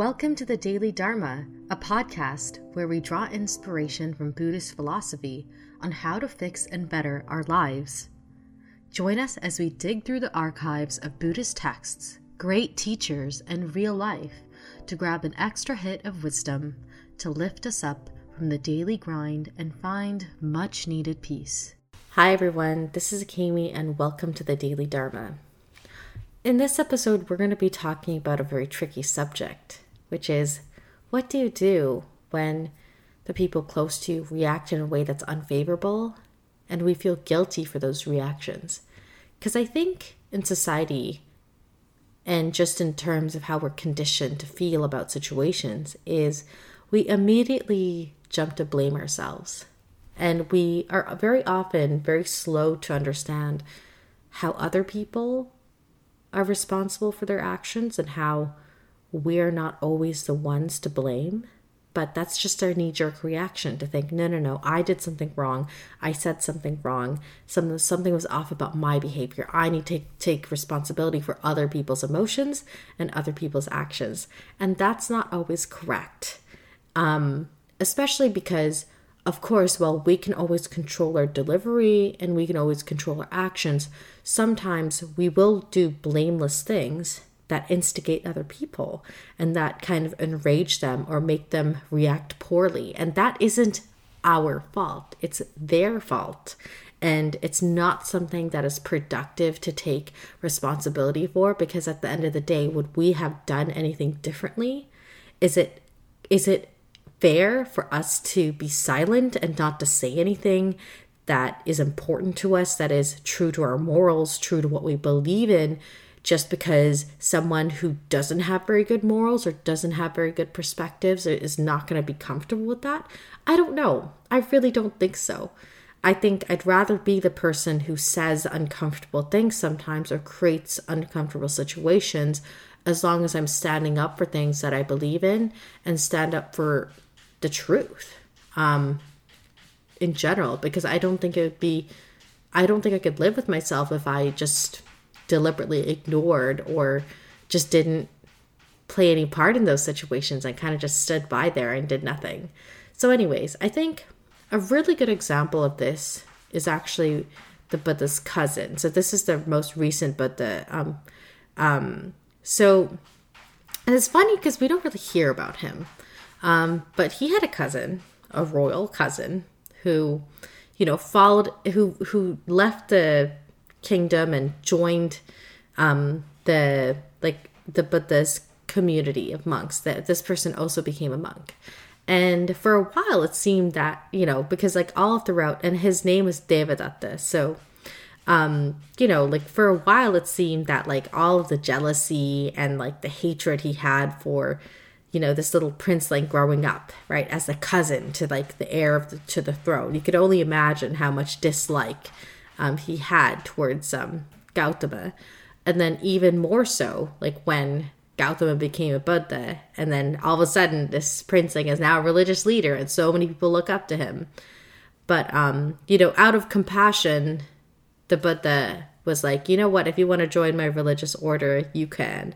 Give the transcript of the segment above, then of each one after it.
Welcome to the Daily Dharma, a podcast where we draw inspiration from Buddhist philosophy on how to fix and better our lives. Join us as we dig through the archives of Buddhist texts, great teachers, and real life to grab an extra hit of wisdom to lift us up from the daily grind and find much needed peace. Hi, everyone. This is Akemi, and welcome to the Daily Dharma. In this episode, we're going to be talking about a very tricky subject which is what do you do when the people close to you react in a way that's unfavorable and we feel guilty for those reactions? Because I think in society, and just in terms of how we're conditioned to feel about situations, is we immediately jump to blame ourselves. And we are very often very slow to understand how other people are responsible for their actions and how we're not always the ones to blame. But that's just our knee jerk reaction to think, no, no, no, I did something wrong. I said something wrong. Something, something was off about my behavior. I need to take, take responsibility for other people's emotions and other people's actions. And that's not always correct. Um, especially because, of course, while we can always control our delivery and we can always control our actions, sometimes we will do blameless things that instigate other people and that kind of enrage them or make them react poorly. And that isn't our fault, it's their fault. And it's not something that is productive to take responsibility for because at the end of the day, would we have done anything differently? Is it is it fair for us to be silent and not to say anything that is important to us, that is true to our morals, true to what we believe in, just because someone who doesn't have very good morals or doesn't have very good perspectives is not going to be comfortable with that? I don't know. I really don't think so. I think I'd rather be the person who says uncomfortable things sometimes or creates uncomfortable situations as long as I'm standing up for things that I believe in and stand up for the truth um, in general because I don't think it would be, I don't think I could live with myself if I just deliberately ignored or just didn't play any part in those situations and kind of just stood by there and did nothing. So, anyways, I think a really good example of this is actually the Buddha's cousin. So, this is the most recent Buddha. Um, um, so, and it's funny because we don't really hear about him. Um, but he had a cousin, a royal cousin, who, you know, followed, who who left the kingdom and joined um, the like the Buddhist community of monks. That this person also became a monk. And for a while, it seemed that you know because like all throughout, and his name was Devadatta, so um you know like for a while it seemed that like all of the jealousy and like the hatred he had for you know this little princeling growing up right as a cousin to like the heir of the, to the throne you could only imagine how much dislike um, he had towards um, Gautama. And then even more so, like when Gautama became a Buddha, and then all of a sudden this princeling is now a religious leader, and so many people look up to him. But um, you know, out of compassion, the Buddha was like, you know what, if you want to join my religious order, you can.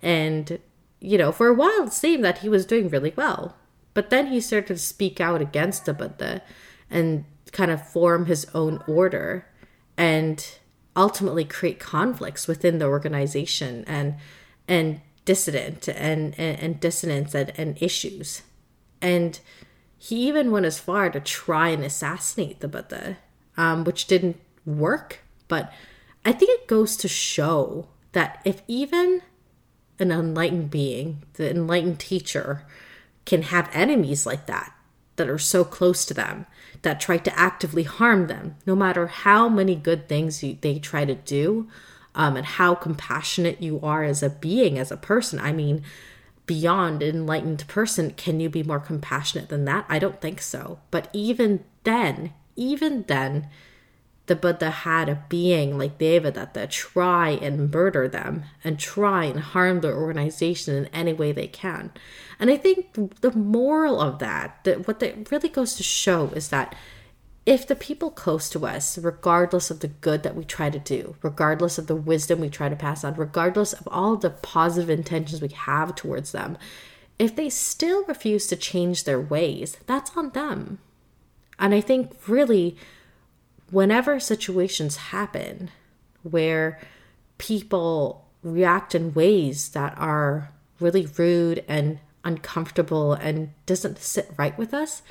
And, you know, for a while it seemed that he was doing really well. But then he started to speak out against the Buddha and kind of form his own order and ultimately create conflicts within the organization and and dissident and and, and dissonance and, and issues. And he even went as far to try and assassinate the buddha um, which didn't work. But i think it goes to show that if even an enlightened being the enlightened teacher can have enemies like that that are so close to them that try to actively harm them, no matter how many good things you, they try to do um, and how compassionate you are as a being, as a person. I mean, beyond enlightened person, can you be more compassionate than that? I don't think so. But even then, even then, the Buddha had a being like Devadatta try and murder them and try and harm their organization in any way they can. And I think the moral of that, that what that really goes to show is that if the people close to us, regardless of the good that we try to do, regardless of the wisdom we try to pass on, regardless of all the positive intentions we have towards them, if they still refuse to change their ways, that's on them. And I think really, whenever situations happen where people react in ways that are really rude and uncomfortable and doesn't sit right with us,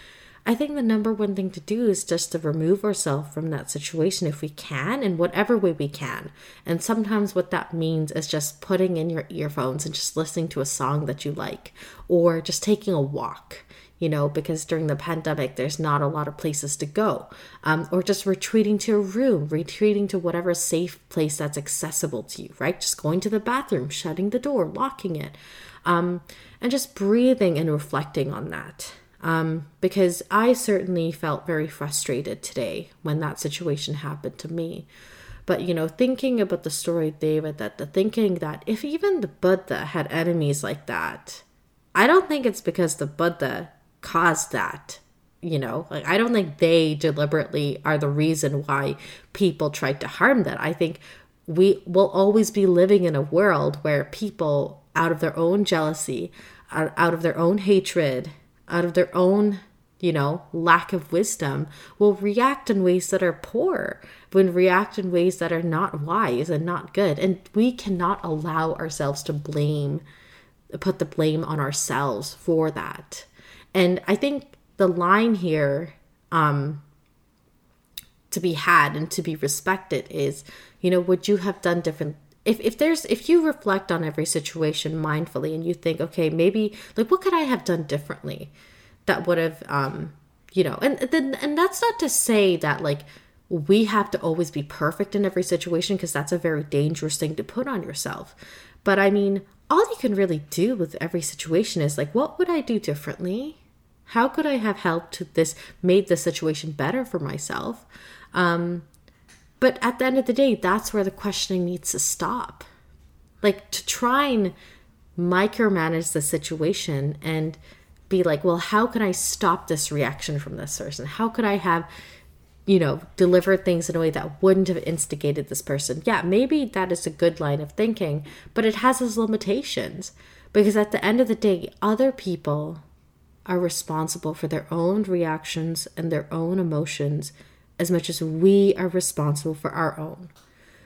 I think the number one thing to do is just to remove ourselves from that situation if we can, in whatever way we can. And sometimes what that means is just putting in your earphones and just listening to a song that you like, or just taking a walk. You know, because during the pandemic, there's not a lot of places to go, um, or just retreating to a room, retreating to whatever safe place that's accessible to you, right? Just going to the bathroom, shutting the door, locking it, um, and just breathing and reflecting on that um, because I certainly felt very frustrated today when that situation happened to me. But you know, thinking about the story of Devadatta thinking that if even the Buddha had enemies like that, I don't think it's because the Buddha caused that. You know, like I don't think they deliberately are the reason why people tried to harm that. I think we will always be living in a world where people, out of their own jealousy, out of their own hatred, out of their own you know, lack of wisdom will react in ways that are poor, when react in ways that are not wise and not good. And we cannot allow ourselves to blame, put the blame on ourselves for that. And I think the line here um, to be had and to be respected is, you know, would you have done different? If, if there's if you reflect on every situation mindfully and you think okay maybe like what could i have done differently that would have um you know and then and that's not to say that like we have to always be perfect in every situation because that's a very dangerous thing to put on yourself but i mean all you can really do with every situation is like what would i do differently how could i have helped this made the situation better for myself um but at the end of the day that's where the questioning needs to stop like to try and micromanage the situation and be like, well, how can I stop this reaction from this person? How could I have, you know, delivered things in a way that wouldn't have instigated this person? Yeah, maybe that is a good line of thinking, but it has its limitations because at the end of the day, other people are responsible for their own reactions and their own emotions as much as we are responsible for our own.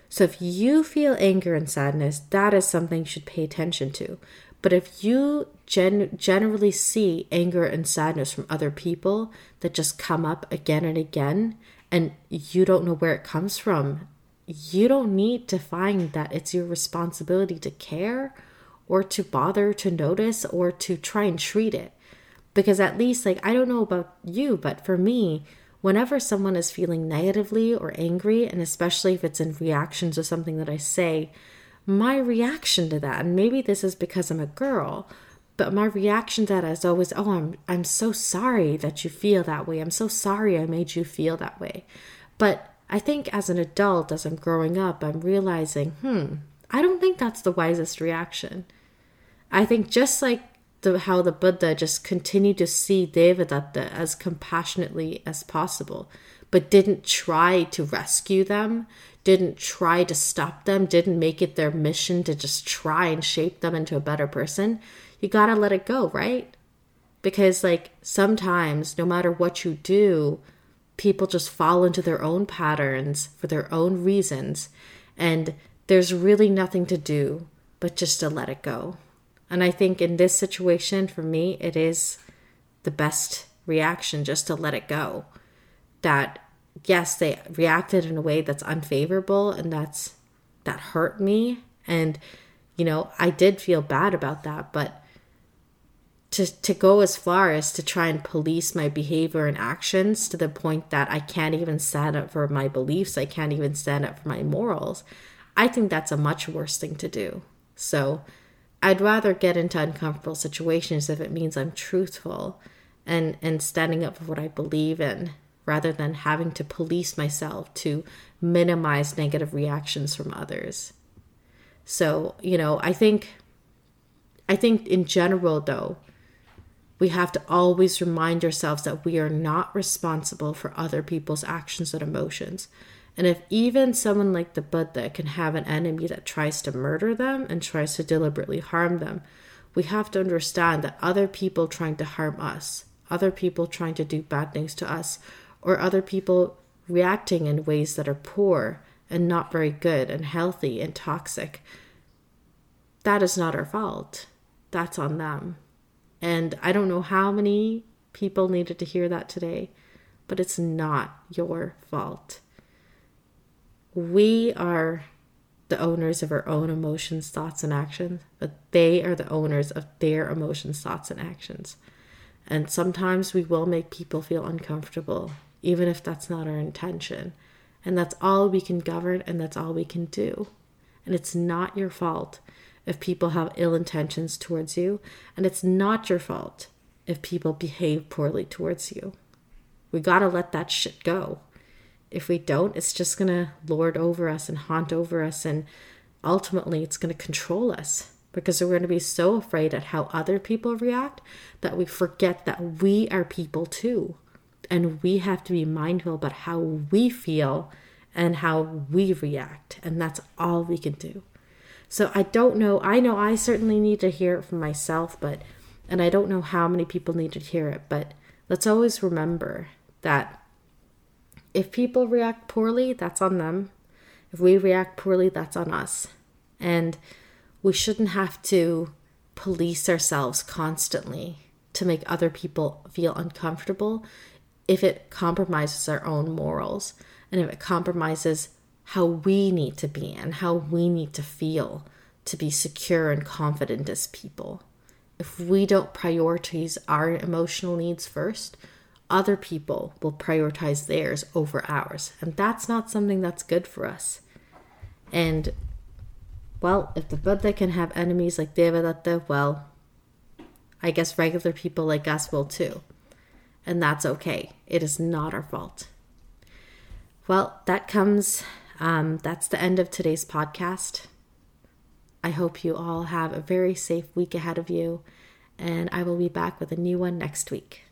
So if you feel anger and sadness, that is something you should pay attention to. But if you gen- generally see anger and sadness from other people that just come up again and again, and you don't know where it comes from, you don't need to find that it's your responsibility to care or to bother to notice or to try and treat it. Because at least, like, I don't know about you, but for me, whenever someone is feeling negatively or angry, and especially if it's in reaction to something that I say, my reaction to that, and maybe this is because I'm a girl, but my reaction to that is always, oh, I'm I'm so sorry that you feel that way. I'm so sorry I made you feel that way. But I think as an adult, as I'm growing up, I'm realizing, hmm, I don't think that's the wisest reaction. I think just like the, how the Buddha just continued to see Devadatta as compassionately as possible, but didn't try to rescue them, didn't try to stop them, didn't make it their mission to just try and shape them into a better person, you gotta let it go, right? Because, like, sometimes, no matter what you do, people just fall into their own patterns for their own reasons, and there's really nothing to do but just to let it go. And I think in this situation, for me, it is the best reaction just to let it go. That yes, they reacted in a way that's unfavorable and that's that hurt me. And, you know, I did feel bad about that, but to, to go as far as to try and police my behavior and actions to the point that I can't even stand up for my beliefs, I can't even stand up for my morals, I think that's a much worse thing to do. So I'd rather get into uncomfortable situations if it means I'm truthful and, and standing up for what I believe in rather than having to police myself to minimize negative reactions from others. So, you know, I think I think in general though, we have to always remind ourselves that we are not responsible for other people's actions and emotions. And if even someone like the Buddha can have an enemy that tries to murder them and tries to deliberately harm them, we have to understand that other people trying to harm us, other people trying to do bad things to us, or other people reacting in ways that are poor and not very good and healthy and toxic, that is not our fault. That's on them. And I don't know how many people needed to hear that today, but it's not your fault. We are the owners of our own emotions, thoughts, and actions, but they are the owners of their emotions, thoughts, and actions. And sometimes we will make people feel uncomfortable, even if that's not our intention. And that's all we can govern and that's all we can do. And it's not your fault if people have ill intentions towards you, and it's not your fault if people behave poorly towards you. We gotta let that shit go if we don't, it's just going to lord over us and haunt over us. And ultimately, it's going to control us because we're going to be so afraid at how other people react that we forget that we are people too. And we have to be mindful about how we feel and how we react. And that's all we can do. So I don't know. I know I certainly need to hear it from myself, but, and I don't know how many people need to hear it, but let's always remember that if people react poorly, that's on them. If we react poorly, that's on us. And we shouldn't have to police ourselves constantly to make other people feel uncomfortable if it compromises our own morals and if it compromises how we need to be and how we need to feel to be secure and confident as people. If we don't prioritize our emotional needs first, other people will prioritize theirs over ours. And that's not something that's good for us. And, well, if the Buddha can have enemies like Devadatta, well, I guess regular people like us will too. And that's okay. It is not our fault. Well, that comes, um, that's the end of today's podcast. I hope you all have a very safe week ahead of you, and I will be back with a new one next week.